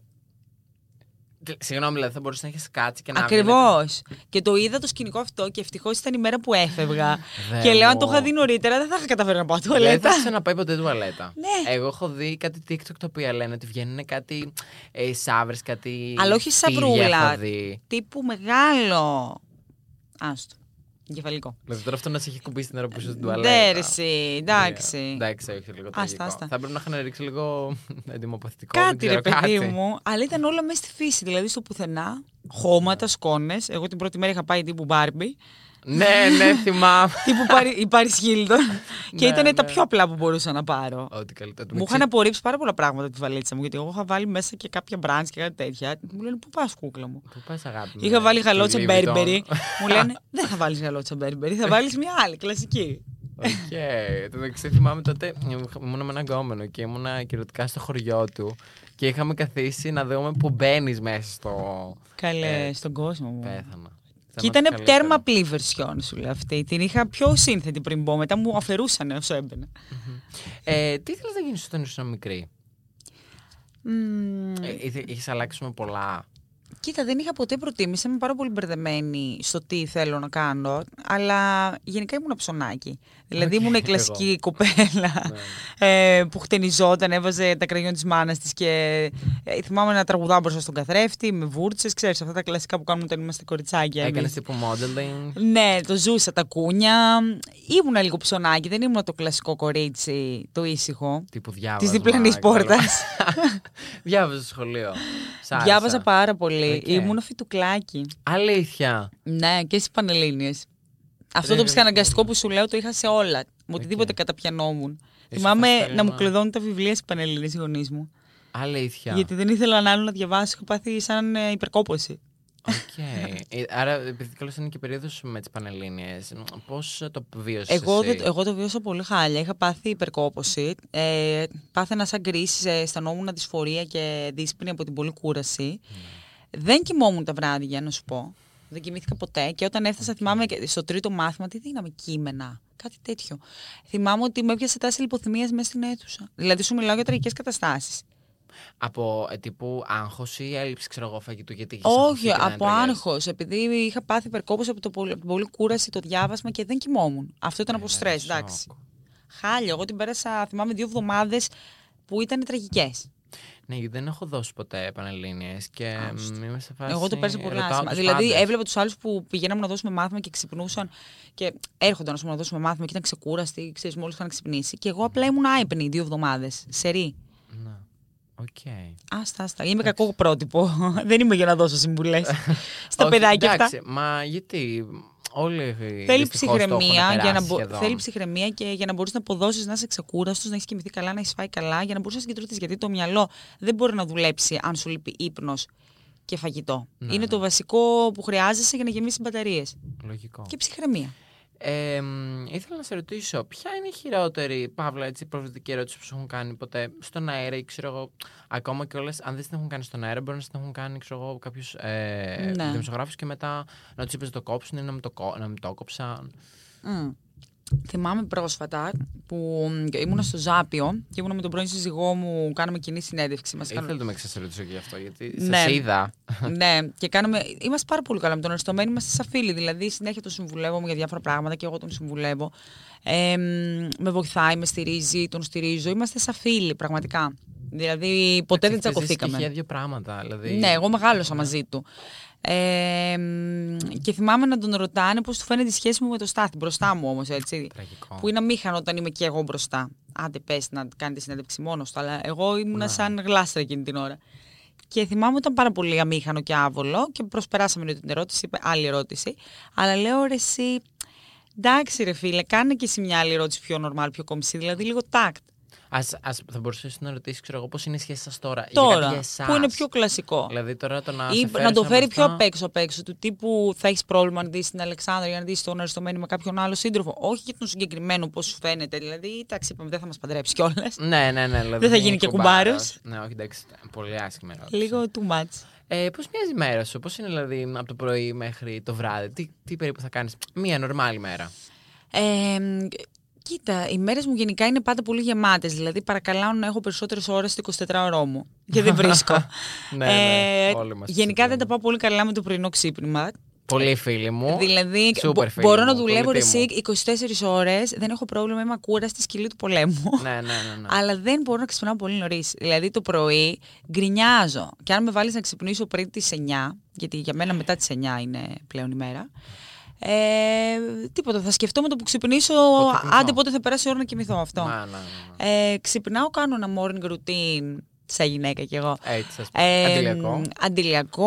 Συγγνώμη, δηλαδή θα μπορούσε να έχεις κάτσει και να Ακριβώς. Και το είδα το σκηνικό αυτό και ευτυχώς ήταν η μέρα που έφευγα. και λέω, αν το είχα δει νωρίτερα, δεν θα είχα καταφέρει να πάω τουαλέτα. Δεν θα ξαναπάει ποτέ τουαλέτα. Ναι. Εγώ έχω δει κάτι TikTok το οποίο λένε ότι βγαίνουν κάτι ε, σαύρε, κάτι. Αλλά όχι σπήλια σαυρούλα. έχω δει. Τύπου μεγάλο. Άστο. Εγκεφαλικό. Δηλαδή τώρα αυτό να σε έχει κουμπίσει την ώρα που είσαι στην τουαλέτα. Ναι, ρε, εσύ, εντάξει. Εντάξει, όχι λίγο τραγικό. άστα. Θα πρέπει να είχαν ρίξει λίγο εντυμοποθητικό. Κάτι δεν ρε ξέρω, παιδί κάτι. μου, αλλά ήταν όλα μέσα στη φύση. Δηλαδή στο πουθενά, χώματα, σκόνες. Εγώ την πρώτη μέρα είχα πάει τύπου Μπάρμπι. Ναι, ναι, θυμάμαι. τύπου Πάρι- η Πάρις Χίλτον. και Ναι, ήταν τα ναι. πιο απλά που μπορούσα να πάρω. Ό,τι καλύτερο. Μου είχαν απορρίψει πάρα πολλά πράγματα τη βαλίτσα μου, γιατί εγώ είχα βάλει μέσα και κάποια brand και κάτι τέτοια. Μου λένε Πού πας, κούκλα μου; Πού πας αγάπη μου, Είχα βάλει στο γαλότσα Louis Burberry. Vuitton. Μου λένε Δεν θα βάλεις γαλότσα Burberry, θα βάλεις μια άλλη κλασική. Οκ. Το μεταξύ θυμάμαι τότε ήμουν με έναν γκόμενο και ήμουνα κυριολεκτικά στο χωριό του και είχαμε καθίσει να δούμε που μπαίνεις μέσα στο. Καλέ, Ε, στον κόσμο μου. Πέθανα. Και ήταν τέρμα απλή version σου λέει αυτή. Την είχα πιο σύνθετη πριν πω. Μετά μου αφαιρούσαν όσο έμπαινα. Ε, τι ήθελες να γίνεις όταν ήσουν μικρή, Μμμ, ε, ήθε- Είχες αλλάξει με πολλά. Κοίτα, δεν είχα ποτέ προτίμηση. Είμαι πάρα πολύ μπερδεμένη στο τι θέλω να κάνω. Αλλά γενικά ήμουν ψωνάκι. Δηλαδή ήμουν η εγώ. κλασική κοπέλα ε, που χτενιζόταν, έβαζε τα κραγιόν της μάνας της και ε, θυμάμαι να τραγουδάω μπροστά στον καθρέφτη με βούρτσες. Ξέρεις αυτά τα κλασικά που κάνουμε όταν είμαστε κοριτσάκια. Έκανες εμείς. τύπου modeling. Ναι, το ζούσα τακούνια. Ήμουνα λίγο ψωνάκι, δεν ήμουν το κλασικό κορίτσι, το ήσυχο. Τύπου διάβαζα. Της διπλανής πόρτας. Διάβαζα στο σχολείο. Σ' άρεσε. Διάβαζα πάρα πολύ. Οκ. Ήμουν φυτουκλάκι. Αλήθεια. Ναι, και στις Πανελλήνιες. Αυτό το ψυχαναγκαστικό που σου λέω το είχα σε όλα. Με οτιδήποτε καταπιανόμουν. Θυμάμαι φαστέλμα. να μου κλειδώνουν τα βιβλία στι Πανελλήνιες οι γονείς μου. Αλήθεια. Γιατί δεν ήθελαν άλλο να διαβάσω. Είχα πάθει σαν ε, υπερκόπωση. Οκ. Ε, Άρα, επειδή καλώς είναι και περίοδος με τις Πανελλήνιες, πώς το βίωσες. Εγώ, δεν- εγώ το βίωσα πολύ χάλια. Είχα πάθει υπερκόπωση. Ε, πάθαινα σαν κρίση, ε, αισθανόμουν δυσφορία και δύσπνοια από την πολλή κούραση. Δεν κοιμόμουν τα βράδια, να σου πω. Δεν κοιμήθηκα ποτέ. Και όταν έφτασα, θυμάμαι και στο τρίτο μάθημα, τι δίναμε κείμενα. Κάτι τέτοιο. Θυμάμαι ότι με έπιασε τάση λιποθυμίας μέσα στην αίθουσα. Δηλαδή, σου μιλάω για τραγικές καταστάσεις. Από ε, τύπου άγχος ή έλλειψη, ξέρω εγώ, φαγητού. Γιατί είχες Όχι, αγχωθεί και δεν από έτρωγες. άγχος. Επειδή είχα πάθει υπερκόπωση από, το, πολύ- από την πολλή κούραση, το διάβασμα και δεν κοιμόμουν. Αυτό ήταν από Ε, στρες, σοκ. εντάξει. Χάλια. Εγώ την πέρασα, θυμάμαι, δύο εβδομάδες που ήταν τραγικές. Ναι, γιατί δεν έχω δώσει ποτέ Πανελλήνιες και Άστο. μ, είμαι σε φάση. Εγώ το πέρασα πολύ ρωτάω άσχημα. τους Δηλαδή, πάντες. έβλεπα τους άλλους που πηγαίναμε να δώσουμε μάθημα και ξυπνούσαν και έρχονταν ας πούμε, να δώσουμε μάθημα και ήταν ξεκούραστοι, ξέρεις, μόλις είχαν ξυπνήσει. Και εγώ απλά ήμουν άυπνη δύο εβδομάδες. Σερί. Ναι. Οκ. Άστα, άστα. Είμαι κακό πρότυπο. Δεν είμαι για να δώσω συμβουλές στα Όχι, παιδάκια αυτά. εντάξει, Μα γιατί όλοι. οι- Θέλει δυστυχώς το έχουν ψυχραιμία, για να περάσει μπο... σχεδόν. θέλει ψυχραιμία και για να μπορείς να αποδώσεις, να είσαι ξεκούραστος, να έχεις κοιμηθεί καλά, να έχεις φάει καλά, για να μπορείς να συγκεντρωθείς. Γιατί το μυαλό δεν μπορεί να δουλέψει αν σου λείπει ύπνος και φαγητό. Ναι, Είναι ναι. το βασικό που χρειάζεσαι για να γεμίσεις μπαταρίες. Λογικό. Και ψυχραιμία. Ε, μ, ήθελα να σε ρωτήσω, ποια είναι η χειρότερη, Παύλα, έτσι, προβλητική ερώτηση που σου έχουν κάνει ποτέ στον αέρα ή ξέρω εγώ, ακόμα και όλες, αν δεν την έχουν κάνει στον αέρα, μπορεί να την έχουν κάνει, ξέρω εγώ, κάποιους ε, Ναι. δημοσιογράφους και μετά να τους είπες να το κόψουν ή να μην το, κό- να μην το κόψαν. Μμ. Θυμάμαι πρόσφατα που μ, ήμουν στο Ζάπιο και ήμουν με τον πρώην σύζυγό μου, κάναμε κοινή συνέντευξη. Μας Ήθελα να με σε ρωτήσω και γι' αυτό, γιατί Ναι. σας είδα. ναι, και κάναμε. Είμαστε πάρα πολύ καλά με τον Αριστομένη. Είμαστε σαν φίλοι. Δηλαδή, συνέχεια τον συμβουλεύω για διάφορα πράγματα και εγώ τον συμβουλεύω. Ε, μ, με βοηθάει, με στηρίζει, τον στηρίζω. Είμαστε σαν φίλοι, πραγματικά. Δηλαδή, ποτέ δεν Έχετε ζήσει τσακωθήκαμε. Και χίλια δύο πράγματα, δηλαδή. Ναι, εγώ μεγάλωσα μαζί του. Ε, μ, και θυμάμαι να τον ρωτάνε πώς του φαίνεται η σχέση μου με το Στάθη. Μπροστά μου όμως, έτσι. Τραγικό. Που είναι αμήχανο όταν είμαι και εγώ μπροστά. Άντε, πες να κάνετε συνέντευξη μόνος του. Αλλά εγώ ήμουνα σαν γλάστρα εκείνη την ώρα. Και θυμάμαι ότι ήταν πάρα πολύ αμήχανο και άβολο και προσπεράσαμε την ερώτηση, είπε άλλη ερώτηση. Αλλά λέω ρε εσύ, εντάξει ρε φίλε, κάνε και εσύ μια άλλη ερώτηση πιο normal, πιο κομψή, δηλαδή λίγο τάκτ. Ας, ας, θα μπορούσες να ρωτήσεις, ξέρω εγώ, πώς είναι η σχέση σας τώρα. για Τώρα, κάτι για εσάς; που είναι πιο κλασικό. Δηλαδή τώρα το να. Ή σε να φέρεις το ένα φέρει πιο μπροστά- απ' έξω απ' έξω. Του τύπου θα έχεις πρόβλημα να δεις την Αλεξάνδρα ή να δεις τον Αριστομένη με κάποιον άλλο σύντροφο. Όχι για τον συγκεκριμένο, πώς σου φαίνεται. Δηλαδή, εντάξει, είπαμε, δεν θα μας παντρέψει κιόλας. Ναι, ναι, ναι. Δηλαδή Δεν θα είναι γίνει και κουμπάρος. κουμπάρος. Ναι, όχι, εντάξει. Πολύ άσχημη ερώτηση. Λίγο too much. Ε, πώς μοιάζει η μέρα σου, Πώς είναι δηλαδή από το πρωί μέχρι το βράδυ, Τι, τι περίπου θα κάνεις, Μία νορμάλη μέρα; Ε, κοίτα, οι μέρες μου γενικά είναι πάντα πολύ γεμάτες. Δηλαδή, παρακαλάω να έχω περισσότερες ώρες στο 24ωρό μου. Και δεν βρίσκω. Ναι, ναι, Ε, όλοι μας γενικά δεν τα συμφωνούμε. πάω πολύ καλά με το πρωινό ξύπνημα. Πολλοί φίλοι μου. Δηλαδή, Σούπερ μπο- φίλοι μπορώ να μου, δουλεύω κολλητοί μου. εσύ 24 ώρες, δεν έχω πρόβλημα, είμαι ακούρα στη σκυλή του πολέμου. Ναι, ναι, ναι. ναι. Αλλά δεν μπορώ να ξυπνάω πολύ νωρίς. Δηλαδή το πρωί γκρινιάζω. Και αν με βάλεις να ξυπνήσω πριν τις 9, γιατί για μένα μετά τις 9 είναι πλέον η μέρα. Ε, τίποτα. Θα σκεφτώ με το που ξυπνήσω. Πότε κοιμηθώ. Άντε πότε θα περάσει η ώρα να κοιμηθώ αυτό. Ναι, ναι, ναι. Ε, ξυπνάω, κάνω ένα morning routine. Σαν γυναίκα κι εγώ. Έτσι, ας πούμε. Ε, Αντιλιακό. αντιλιακό.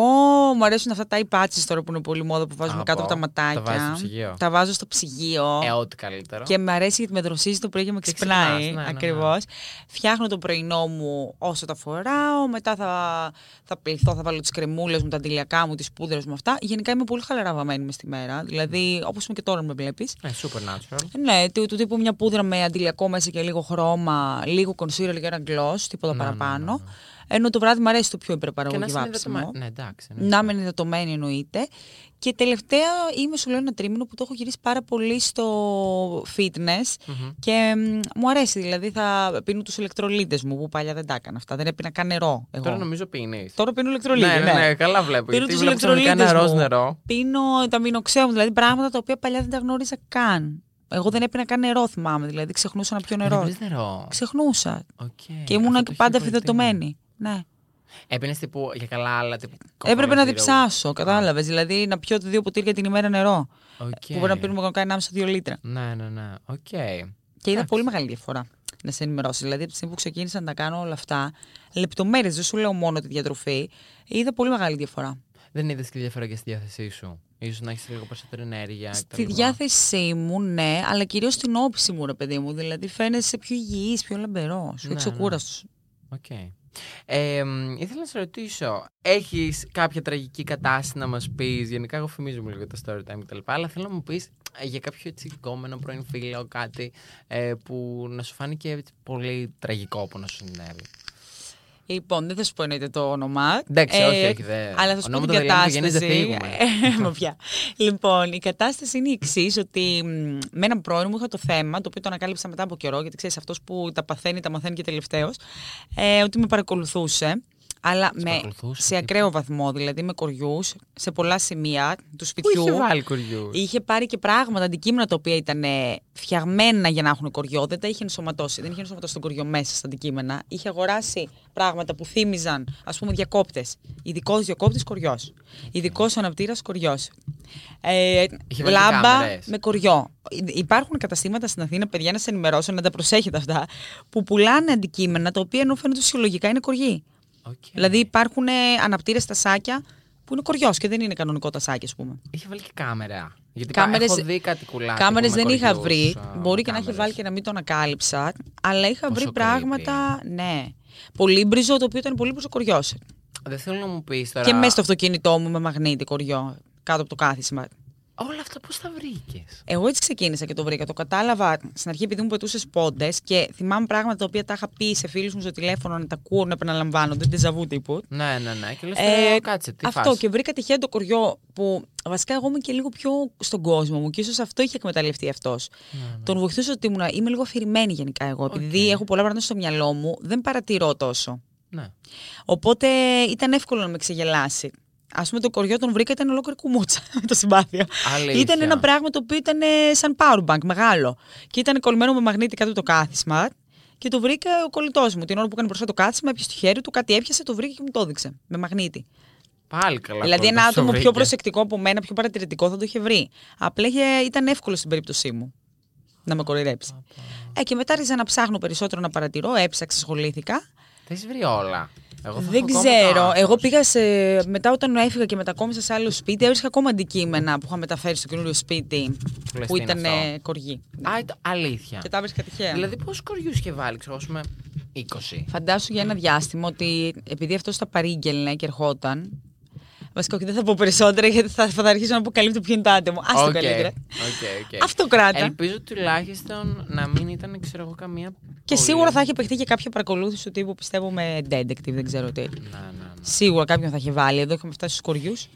Μου αρέσουν αυτά τα υπάτσεις τώρα που είναι πολύ μόδα που βάζουμε Α, κάτω πω. από τα ματάκια. Τα βάζεις στο ψυγείο. Τα βάζω στο ψυγείο. Ε, ό,τι καλύτερο. Και με αρέσει γιατί με δροσίζει το πρωί και με Και ξυπνάει. ξυπνάς, ναι, ναι, ναι. Ακριβώς. Φτιάχνω το πρωινό μου όσο τα φοράω. Μετά θα, θα πληθώ, θα βάλω τις κρεμούλες μου, τα αντιλιακά μου, τις πούδρες μου αυτά. Γενικά είμαι πολύ χαλαρά βαμμένη μες στη μέρα. Δηλαδή, όπως είμαι και τώρα με βλέπεις. Ε, supernatural. Ναι, του, του τύπου μια πούδρα με αντιλιακό μέσα και λίγο χρώμα, λίγο concealer και ένα gloss, τίποτα Ναι, ναι, παραπάνω. Ναι, ναι. Ενώ το βράδυ μου αρέσει το πιο Και να υπερπαραγωγή είσαι βάψιμο. ενυδατωμένη. Ναι, εντάξει. ναι. Να είμαι ενυδατωμένη εννοείται. Και τελευταία είμαι σου λέω ένα τρίμηνο που το έχω γυρίσει πάρα πολύ στο fitness Μμμ. και μ, μου αρέσει. Δηλαδή θα πίνω τους ηλεκτρολίτες μου που παλιά δεν τα έκανα αυτά. Δεν έπινα καν νερό. Εγώ. Τώρα νομίζω πίνεις. Τώρα πίνω ηλεκτρολίτες. Ναι, ναι, ναι, καλά βλέπω. Πίνω γιατί τους βλέπω ξαφνικά ηλεκτρολίτες ένα ροζ μου. νερό. Πίνω τα αμινοξέα μου, δηλαδή πράγματα τα οποία παλιά δεν τα γνώριζα καν. Εγώ δεν έπινα καν νερό, θυμάμαι. Δηλαδή ξεχνούσα να πιω Δεν νερό. πίνεις νερό; Ξεχνούσα. Οκ, Και ήμουν αυτό και το έχει πάντα προτείνει. αφυδατωμένη. Ναι. Έπινες τύπου για καλά άλλα. Τύπου Έπρεπε να Coca-Cola Zero. διψάσω, κατάλαβες. Δηλαδή να πιω δύο ποτήρια την ημέρα νερό. Οκ. Που μπορεί να πίνουμε κανένα 1,5-2 λίτρα. Ναι, ναι, ναι. Οκ. Και είδα πολύ μεγάλη διαφορά. Να σε ενημερώσω. Δηλαδή, από τη στιγμή που ξεκίνησα να τα κάνω όλα αυτά, λεπτομέρειες, δεν σου λέω μόνο τη διατροφή, είδα πολύ μεγάλη διαφορά. Δεν είδες και διαφορά και στη διάθεσή σου. Ίσως να έχεις λίγο περισσότερη ενέργεια. Στη κτλ. διάθεσή μου, ναι, αλλά κυρίως στην όψη μου, ρε παιδί μου. Δηλαδή, φαίνεσαι πιο υγιής, πιο λαμπερός, πιο Ναι, ξεκούραστος. Οκ. Ε, μ, ήθελα να σε ρωτήσω, έχεις κάποια τραγική κατάσταση να μας πεις; Γενικά, εγώ φημίζομαι λίγο το story time κτλ. Αλλά θέλω να μου πεις για κάποιο έτσι γκόμενο πρώην φίλο, κάτι ε, που να σου φάνηκε έτσι πολύ τραγικό που να σου συνέβη. Λοιπόν, δεν θα σου πω εννοείται το όνομα. Εντάξει, όχι, όχι, δεν- Αλλά θα σου πω ονόματα την δεν λέμε, οικογένειες δεν κατάσταση. φύγουμε. Ε, μα πια. λοιπόν, η κατάσταση είναι η εξής: ότι μ, με έναν πρώην μου είχα το θέμα, το οποίο το ανακάλυψα μετά από καιρό, γιατί ξέρεις, αυτός που τα παθαίνει, τα μαθαίνει και τελευταίος, ε, ότι με παρακολουθούσε. Αλλά με, παρακολουθούσε, σε τι- ακραίο βαθμό, δηλαδή με κοριούς σε πολλά σημεία του Πού σπιτιού. είχε βάλει κοριούς; Είχε πάρει και πράγματα, αντικείμενα τα οποία ήταν ε, φτιαγμένα για να έχουν κοριό. Δεν τα είχε ενσωματώσει. Δεν είχε ενσωματώσει τον κοριό μέσα στα αντικείμενα. Είχε αγοράσει πράγματα που θύμιζαν, ας πούμε, διακόπτες. Ειδικός διακόπτης κοριός. Ειδικός αναπτήρας κοριός. Ε, Είχε βάλει λάμπα κάμερες. με κοριό. Υ- Υπάρχουν καταστήματα στην Αθήνα, παιδιά, να σε ενημερώσω, να τα προσέχετε αυτά, που πουλάνε αντικείμενα τα οποία ενώ φαίνονται φυσιολογικά είναι κοριοί. Οκ. Δηλαδή υπάρχουν αναπτήρες τασάκια που είναι κοριός και δεν είναι κανονικό τασάκι, ας πούμε. Είχε βάλει και κάμερα. Γιατί Κάμερες- έχω δει κάτι κουλάκι. Κάμερες που με δεν είχα κοριούς, βρει. α, Μπορεί και να έχει κάμερες. βάλει και να μην το ανακάλυψα. Αλλά είχα Πόσο βρει πράγματα. Ναι. Πολύ μπριζό, το οποίο ήταν πολύ μπριζοκοριό. Δεν θέλω να μου πεις τώρα. Και μέσα στο αυτοκίνητό μου με μαγνήτη κοριό, κάτω από το κάθισμα. Όλα αυτά πώς τα βρήκες; Εγώ έτσι ξεκίνησα και το βρήκα. Το κατάλαβα στην αρχή επειδή μου πετούσες πόντες και θυμάμαι πράγματα τα οποία τα είχα πει σε φίλους μου στο τηλέφωνο να τα ακούω να επαναλαμβάνονται. Δεν ζαβού τύπου. Ναι, ναι, ναι. Και λες Ε, κάτσε. Τι αυτό φάση. και βρήκα τυχαία το κοριό που βασικά εγώ είμαι και λίγο πιο στον κόσμο μου και ίσως αυτό είχε εκμεταλλευτεί αυτός. Ναι, Τον βοηθούσα ότι ήμουν, είμαι λίγο αφηρημένη γενικά εγώ. Επειδή Οκ. έχω πολλά πράγματα στο μυαλό μου, δεν παρατηρώ τόσο. Ναι. Οπότε ήταν εύκολο να με ξεγελάσει. Ας πούμε, το κοριό τον βρήκα ήταν ολόκληρη κουμούτσα με το συμπάθεια. Αλήθεια. Ήταν ένα πράγμα το οποίο ήταν ε, σαν powerbank μεγάλο. Και ήταν κολλημένο με μαγνήτη κάτω από το κάθισμα. Και το βρήκα ο κολλητός μου. Την ώρα που έκανε μπροστά το κάθισμα, έπιασε το χέρι του, κάτι έπιασε, το βρήκε και μου το έδειξε. Με μαγνήτη. Πάλι καλά. δηλαδή, ένα κολλητός το άτομο πιο βρήκε. προσεκτικό από μένα, πιο παρατηρητικό θα το είχε βρει. Απλά είχε- ήταν εύκολο στην περίπτωσή μου να με κοροϊδέψει. Ε, και μετά άρχισα να ψάχνω περισσότερο να παρατηρώ, έψαξα, ασχολήθηκα. Τα έχει βρει όλα. Εγώ θα Δεν έχω ακόμα το ξέρω. άγχος. Εγώ πήγα σε. Μετά, όταν έφυγα και μετακόμισα σε άλλο σπίτι, έβρισκα ακόμα αντικείμενα που είχα μεταφέρει στο καινούριο σπίτι. λες που τι είναι ήταν αυτό; ε, κοργή. Ναι. Α, ήταν- αλήθεια. Και τα έβρισκα τυχαία. Δηλαδή, πόσους κοριούς είχε βάλει, ξέρω, ας πούμε, 20. Φαντάσου για ένα διάστημα ότι επειδή αυτός τα παρήγγελνε και ερχόταν. Βασικά, όχι, δεν θα πω περισσότερα γιατί θα, θα αρχίσω να αποκαλύπτω ποιο είναι το άτομο. Ας το Οκ, καλύτερα. OK, OK. Αυτό κράτα. Ελπίζω τουλάχιστον να μην ήταν, ξέρω εγώ, καμία. Και πολύ- σίγουρα θα έχει παιχτεί και κάποια παρακολούθηση του τύπου πιστεύω με detective, δεν ξέρω τι. Ναι, ναι, ναι. Σίγουρα κάποιον θα έχει βάλει. Εδώ είχαμε φτάσει στους κοριούς.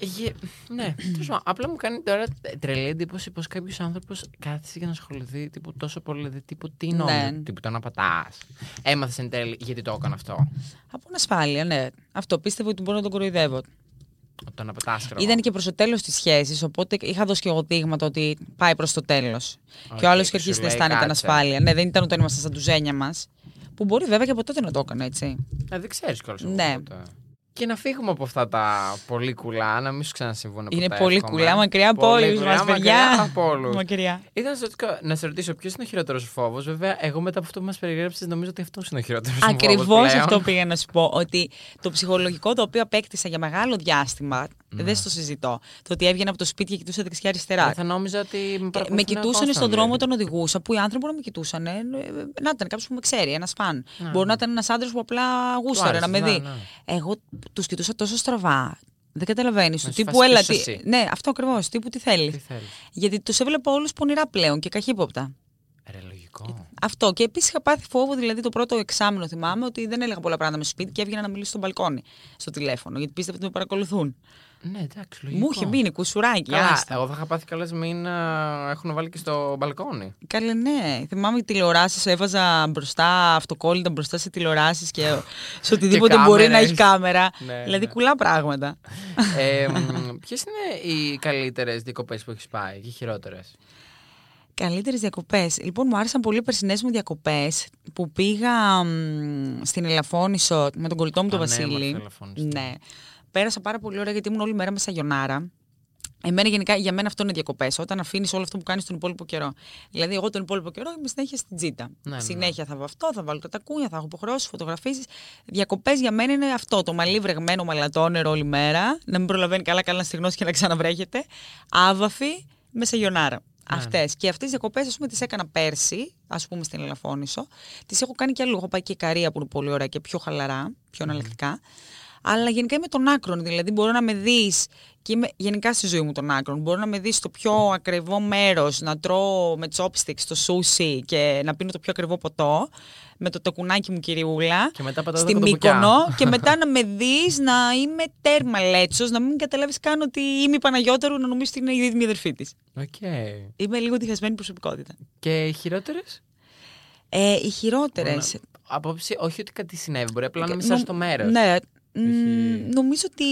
Γε- Ναι, τέλος πάντων, απλά μου κάνει τώρα τρελή εντύπωση πως κάποιος άνθρωπος κάθισε για να ασχοληθεί τύπου, τόσο πολύ. Δηλαδή, τύπου, τι νόμιζε, Ναι. τύπου τον απατάς. Έμαθες εν τέλει γιατί το έκανε αυτό. Από ανασφάλεια, ναι. Αυτό πίστευε ότι μπορώ να τον κοροϊδεύω. Τον απατάω, ξέρω. Ήταν και προς το τέλος της σχέσης, οπότε είχα δώσει και εγώ δείγματα ότι πάει προς το τέλος. Οκ, και ο άλλος σου είχε αρχίσει να λέει, αισθάνεται κάτσε. ανασφάλεια. Ναι, δεν ήταν όταν ήμασταν στα ντουζένια μας. Που μπορεί βέβαια και από τότε να το έκανε, έτσι. Ε, δεν ξέρεις κιόλας. Ναι. Και να φύγουμε από αυτά τα πολύ κουλά, να μην σου ξανασυμβούν Είναι ποτέ, πολύ εύχομαι. κουλά, μακριά από Πολύ όλους κουλά, μας, μακριά παιδιά. από όλους. Μακριά. Ήθελα να σε ρωτήσω- να σε ρωτήσω ποιος είναι ο χειρότερος φόβος. Βέβαια, εγώ μετά από αυτό που μας περιέγραψες, νομίζω ότι αυτός είναι ο χειρότερος φόβος. Ακριβώς αυτό πήγα να σου πω. Ότι το ψυχολογικό το οποίο απέκτησα για μεγάλο διάστημα, Ναι. δεν στο συζητώ. Το ότι έβγαινα από το σπίτι και κοιτούσα δεξιά-αριστερά. Θα νόμιζα ότι με, Ε, Με παρακολουθούν κοιτούσαν constant, στον δρόμο δηλαδή. όταν οδηγούσα, που οι άνθρωποι μπορεί να με κοιτούσαν. Ε, να ήταν κάποιος που με ξέρει, ένας φαν. Ναι, μπορεί να ναι. ήταν ένας άντρας που απλά γούσταρε να με άρεσε, δει. ναι, ναι. Εγώ τους κοιτούσα τόσο στραβά. Δεν καταλαβαίνεις. Να Του σου τύπου φάσει έλα. ποιος Τι... εσύ. Ναι, αυτό ακριβώς. Τύπου τι θέλει. Τι θέλεις. Γιατί τους έβλεπα όλους πονηρά πλέον και καχύποπτα. Ρε, λογικό. Αυτό. Και επίσης είχα πάθει φόβο, δηλαδή το πρώτο εξάμεινο θυμάμαι, ότι δεν έλεγα πολλά πράγματα με στο σπίτι και έβγαινα να μιλήσω στο μπαλκόνι, στο τηλέφωνο, γιατί πίστευα ότι με παρακολουθούν. Ναι, εντάξει, λογικό. Μου είχε μείνει κουσουράκι. Καλά, άστα. εγώ θα είχα πάθει καλέ μην α, έχουν βάλει και στο μπαλκόνι. Καλέ, ναι. Θυμάμαι οι τηλεοράσεις, έβαζα μπροστά αυτοκόλλητα μπροστά σε τηλεοράσεις και σε οτιδήποτε Και μπορεί να κάμερες. έχει κάμερα. Ναι, δηλαδή ναι. κουλά πράγματα. ε, Ποιες είναι οι καλύτερες διακοπές που έχεις πάει και οι χειρότερες; Καλύτερες διακοπές. Λοιπόν, μου άρεσαν πολύ οι περσινές μου διακοπές που πήγα μ, στην Ελαφώνησο με τον κολλητό μου τον Πανέμορφη Βασίλη. Ελαφώνησο. Ναι. Πέρασα πάρα πολύ ωραία γιατί ήμουν όλη μέρα με σαγιονάρα. Εμένα γενικά, για μένα αυτό είναι διακοπές. Όταν αφήνεις όλο αυτό που κάνεις τον υπόλοιπο καιρό. Δηλαδή, εγώ τον υπόλοιπο καιρό είμαι συνέχεια στην τζίτα. Ναι, ναι, συνέχεια θα αυτό, θα βάλω τα τακούνια, θα έχω υποχρεώσεις, φωτογραφίσεις. Διακοπές για μένα είναι αυτό. Το μαλλί βρεγμένο μαλατόνερο όλη μέρα. Να μην προλαβαίνει καλά-καλά να στεγνώσει και να ξαναβρέχεται. Άβαφη με σαγιονάρα. Ναι. Αυτές. Και αυτές τι διακοπές, ας πούμε, τις έκανα πέρσι, ας πούμε, στην Ελαφώνησο. Τις έχω κάνει και αλλού. Έχω πάει και η Καρία που είναι πολύ ωραία και πιο χαλαρά, πιο εναλλακτικά. Αλλά γενικά είμαι των άκρων. Δηλαδή, μπορώ να με δεις και είμαι γενικά στη ζωή μου των άκρων. Μπορώ να με δεις στο πιο ακριβό μέρος, να τρώω με chopsticks το σούσι και να πίνω το πιο ακριβό ποτό. Με το τακουνάκι μου, κυριούλα. Και μετά πατάω τα Στη κοτομπουκιά. Μύκονο και μετά να με δεις να είμαι τέρμα λέτσος, να μην καταλάβεις καν ότι είμαι η Παναγιώταρου, να νομίζεις ότι είναι η δίδυμη αδερφή της. Οκ. Είμαι λίγο διχασμένη προσωπικότητα. Και οι χειρότερες; Ε, οι χειρότερες. Απόψη, όχι ότι κάτι συνέβη. Μπορεί απλά να μην είσαι το μέρος. Ναι. Μ, Έχει- νομίζω ότι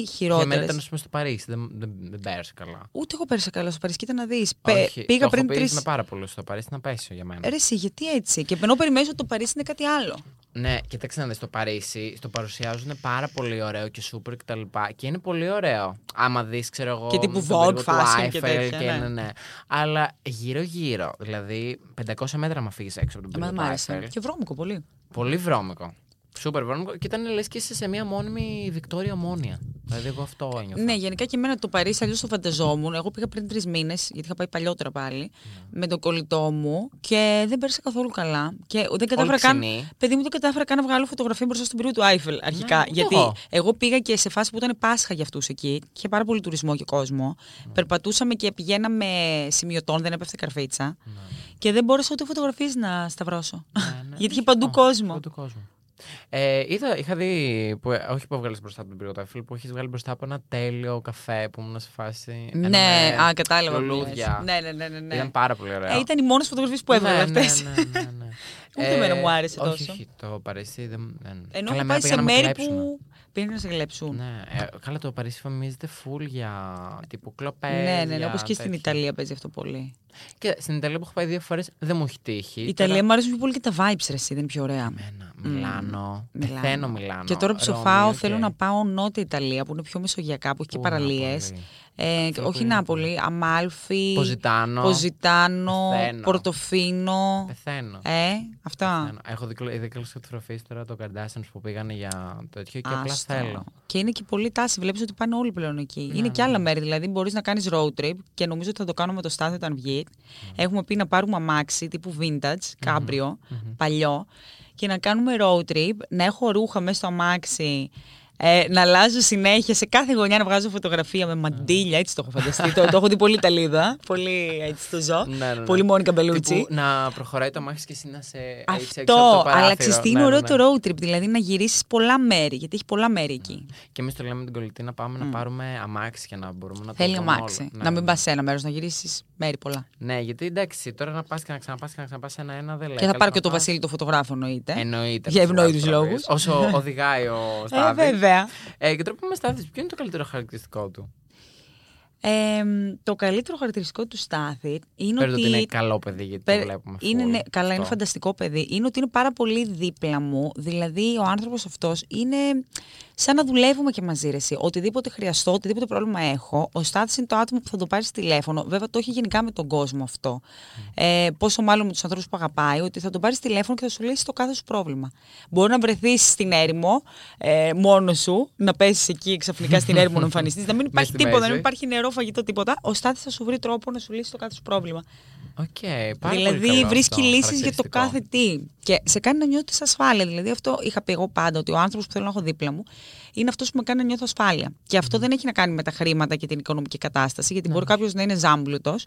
Για μένα χειρότερε. ήταν, ας πούμε, στο Παρίσι. Δεν, δεν, δεν πέρασε καλά. Ούτε εγώ πέρασα καλά στο Παρίσι. Κοίτα να δεις. Όχι, Πήγα το πριν έχω πει τρει. με πάρα πολύ στο Παρίσι να πέσει για μένα. Ρε, εσύ, γιατί έτσι; Και ενώ περιμένεις ότι το Παρίσι είναι κάτι άλλο. Ναι, κοίταξε να δεις, στο Παρίσι το παρουσιάζουν πάρα πολύ ωραίο και σούπερ και τα λοιπά. Και είναι πολύ ωραίο. Άμα δεις, ξέρω εγώ. Και τύπου με τον Vogue πύργο του fashion και Eiffel τέτοια, Και, ναι. ναι, ναι. Αλλά γύρω-γύρω. Δηλαδή 500 μέτρα να φύγεις έξω από τον Εμένα πύργο μου του άρεσε. Eiffel. Και βρώμικο πολύ. Πολύ βρώμικο. Σούπερ βρώμικο. Και ήταν λες και είσαι σε μια μόνιμη Βικτόρια Ομόνια. Δηλαδή εγώ αυτό ένιωθα. Ναι, γενικά και εμένα το Παρίσι αλλιώς το φανταζόμουν. Εγώ πήγα πριν τρεις μήνες, γιατί είχα πάει παλιότερα πάλι, Ναι. με τον κολλητό μου και δεν πέρασα καθόλου καλά. Και δεν κατάφερα καν. ξινοί. Παιδί μου, δεν κατάφερα καν να βγάλω φωτογραφία μπροστά στον πύργο του Άιφελ αρχικά. Ναι, ούτε γιατί εγώ. εγώ πήγα και σε φάση που ήταν Πάσχα για αυτούς εκεί. και Είχε πάρα πολύ τουρισμό και κόσμο. Ναι. Περπατούσαμε και πηγαίναμε σημειωτών, δεν έπεφτε καρφίτσα. Ναι. Και δεν μπόρεσα ούτε φωτογραφίες να σταυρώσω. Ναι, ναι. γιατί είχε παντού κόσμο. Παντού κόσμο. Ε, είδα, είχα δει, που, όχι που έβγαλες μπροστά από τον πύργο του Eiffel, που έχεις βγάλει μπροστά από ένα τέλειο καφέ που ήμουν σε φάση. ένα Ναι, με α, κατάλαβα. ποιο λουλούδια. λες. Ναι, ναι, ναι. ναι, ναι. Ήταν πάρα πολύ ωραίο. Ε, ήταν οι μόνε φωτογραφίε που έβγαλα ναι, αυτές. ναι, ναι, ναι, ναι. Ούτε εμένα μου άρεσε όχι, τόσο. Όχι, το Παρίσι δεν. δεν... Ενώ Καλά, έχω εμένα πάει πήγαν σε να με μέρη κλέψουν. που πήγαινε να σε κλέψουν. Ναι, ε, καλά το Παρίσι φημίζεται full για τύπου κλοπές. Ναι, ναι, ναι, για όπως και στην τέτοια. Ιταλία παίζει αυτό πολύ. Και στην Ιταλία που έχω πάει δύο φορές δεν μου έχει τύχει. Η Ιταλία μου αρέσουν πιο πολύ και τα vibes, ρε, εσύ, δεν είναι πιο ωραία. Εμένα, Μιλάνο. Μιλάνο. Πεθαίνω Μιλάνο. Και τώρα που Ρώμη, ψοφάω, οκ. θέλω να πάω νότια Ιταλία που είναι πιο μεσογειακά, που έχει και Πού, παραλίες. Νάπολη. Ε, Θέλω όχι πολύ Νάπολη, Αμάλφι, Ποζιτάνο. Ποζιτάνο, Πεθαίνω. Πορτοφίνο. Πεθαίνω. Ε, αυτά. Πεθαίνω. Έχω δίκλο- δίκλο τροφή τώρα το Kardashians που πήγανε για τέτοιο και απλά Άστο. θέλω. Και είναι και πολύ τάση. Βλέπεις ότι πάνε όλοι πλέον εκεί. είναι και ναι. άλλα μέρη. Δηλαδή, μπορείς να κάνεις road trip και νομίζω ότι θα το κάνουμε με το στάθι όταν βγει. Έχουμε πει να πάρουμε αμάξι τύπου vintage, κάμπριο, παλιό, και να κάνουμε road trip, να έχω ρούχα μέσα στο αμάξι. Ε, να αλλάζω συνέχεια σε κάθε γωνιά να βγάζω φωτογραφία με μαντίλια, έτσι το έχω φανταστεί. το, το έχω δει πολύ Ιταλίδα. Πολύ έτσι το ζω. Ναι, ναι, ναι. Πολύ Μόνικα Μπελούτσι. Τύπου να προχωράει το μάχης και εσύ να σε έτσι έξω από Αυτό, το παράθυρο. αλλά ξέρεις τι είναι Ναι, ωραίο ναι, ναι. το road trip, δηλαδή να γυρίσεις πολλά μέρη, γιατί έχει πολλά μέρη εκεί. Και εμείς το λέμε με την κολλητή να πάμε να πάρουμε αμάξι για να μπορούμε να το Θέλει δούμε αμάξι. όλο. Ναι, να μην ναι. πας σε ένα μέρος, να γυρίσεις μέρη πολλά. Ναι, γιατί εντάξει, τώρα να πας και να ξαναπάς και να ξαναπάς σε ένα-ένα δεν λέει. Και θα Καλά πάρω να και το πας. Βασίλη το φωτογράφο, εννοείται. Εννοείται. Για να το ευνόητους φωτογραφείς. λόγους. Όσο οδηγάει ο Ε, Στάδης. Βέβαια. Ε, και τώρα που είμαι Στάδης, ποιο είναι το καλύτερο χαρακτηριστικό του; Ε, το καλύτερο χαρακτηριστικό του Στάθη είναι Πέρα το ότι. ότι είναι καλό παιδί, γιατί το Πέρα- βλέπουμε είναι, full ναι, καλά, είναι αυτό. φανταστικό παιδί. Είναι ότι είναι πάρα πολύ δίπλα μου. Δηλαδή, ο άνθρωπος αυτός είναι σαν να δουλεύουμε και μαζί. Ρε, εσύ. Οτιδήποτε χρειαστώ, οτιδήποτε πρόβλημα έχω, ο Στάθη είναι το άτομο που θα το πάρει τηλέφωνο. Βέβαια, το έχει γενικά με τον κόσμο αυτό. Ε, πόσο μάλλον με τους ανθρώπους που αγαπάει, ότι θα τον πάρει τηλέφωνο και θα σου λύσει το κάθε σου πρόβλημα. Μπορεί να βρεθείς στην έρημο, ε, μόνος σου, να πέσεις εκεί ξαφνικά στην έρημο να εμφανιστείς, να μην υπάρχει στη τίποτα, να μέση. μην υπάρχει νερό, φαγητό, τίποτα. Ο Στάθη θα σου βρει τρόπο να σου λύσει το κάθε σου πρόβλημα. Οκ, πάρα δηλαδή πολύ καλό βρίσκει αυτό, λύσεις για το χαρακτηριστικό. κάθε τι. Και σε κάνει να νιώθεις ασφάλεια. Δηλαδή αυτό είχα πει εγώ πάντα, ότι ο άνθρωπος που θέλω να έχω δίπλα μου είναι αυτός που με κάνει να νιώθω ασφάλεια. Και αυτό δεν έχει να κάνει με τα χρήματα και την οικονομική κατάσταση, γιατί μπορεί κάποιος να είναι ζάμπλουτος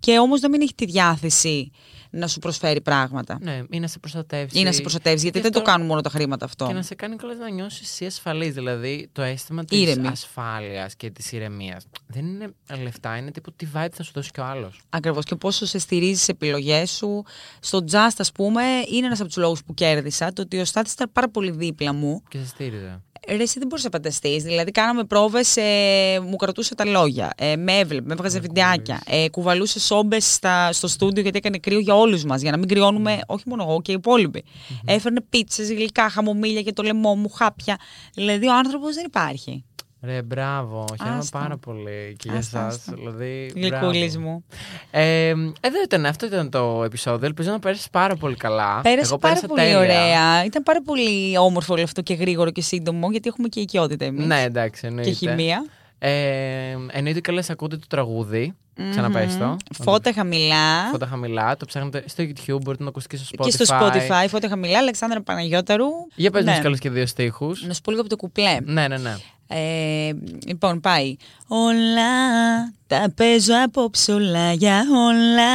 και όμως να μην έχει τη διάθεση να σου προσφέρει πράγματα. Ναι, ή να σε προστατεύσει. Ή να σε προστατεύσει, γιατί Και δεν το αυτό- κάνουν μόνο τα χρήματα αυτό. Και να σε κάνει κιόλα να νιώσεις εσύ ασφαλής. Δηλαδή το αίσθημα της Ήρεμη. ασφάλειας και της ηρεμίας. Δεν είναι λεφτά, είναι τύπου τι vibe θα σου δώσει κι ο άλλος. Ακριβώς. Και πόσο σε στηρίζεις τις επιλογές σου. Στο Just, ας πούμε, είναι ένας από τους λόγους που κέρδισα. Το ότι ο Στάτης ήταν πάρα πολύ δίπλα μου. Και σε στήριζε. Ρε, εσύ δεν μπορούσε να φανταστείς. Δηλαδή, κάναμε πρόβες, ε, μου κρατούσε τα λόγια. Ε, με έβλεπε, με έβγαζε βιντεάκια. Ε, κουβαλούσε σόμπες στο στούντιο γιατί έκανε κρύο για όλους μας. Για να μην κρυώνουμε, όχι μόνο εγώ και οι υπόλοιποι. Έφερνε πίτσες, γλυκά, χαμομήλια και το λαιμό μου, χάπια. Δηλαδή, ο άνθρωπος δεν υπάρχει. Ρε, μπράβο. Χαίρομαι Άστα. πάρα πολύ και για Άστα, εσά. άστα. Δηλαδή, Γλυκούλης μπράβο. μου. Ε, εδώ ήταν, αυτό ήταν το επεισόδιο. Ελπίζω να πέρασες πάρα πολύ καλά. Πέρασε Εγώ πάρα πέρασα πολύ τέλεια. ωραία. Ήταν πάρα πολύ όμορφο όλο αυτό και γρήγορο και σύντομο, γιατί έχουμε και οικειότητα εμείς. Ναι, εντάξει, εννοείται. και χημεία. Ε, εννοείται καλά, ακούτε το τραγούδι. Ξαναπες το. Φώτα χαμηλά. Φώτα χαμηλά. Το ψάχνετε στο YouTube, μπορείτε να το ακούσετε και στο Spotify. Και στο Spotify, φώτα χαμηλά, Αλεξάνδρα Παναγιώταρου. Για πες Ναι. μας καλώς και δύο στίχους. Να σου πω λίγο από το κουπλέ. Ναι, ναι, ναι. Ε, λοιπόν, πάει. Όλα τα παίζω απόψε όλα για όλα.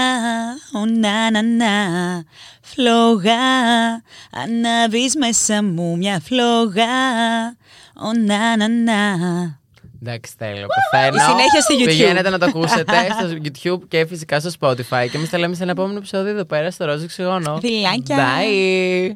Ο να να να. Φλόγα. Ανάβεις μέσα μου μια φλόγα. Ο να να να. Εντάξει, τέλειο. Πεθαίνω. Η συνέχεια στο YouTube. Πηγαίνετε να το ακούσετε στο YouTube και φυσικά στο Spotify. Και εμείς τα λέμε σε ένα επόμενο επεισόδιο εδώ πέρα στο Ρόζο Ξυγόνο. Φιλάκια. Bye.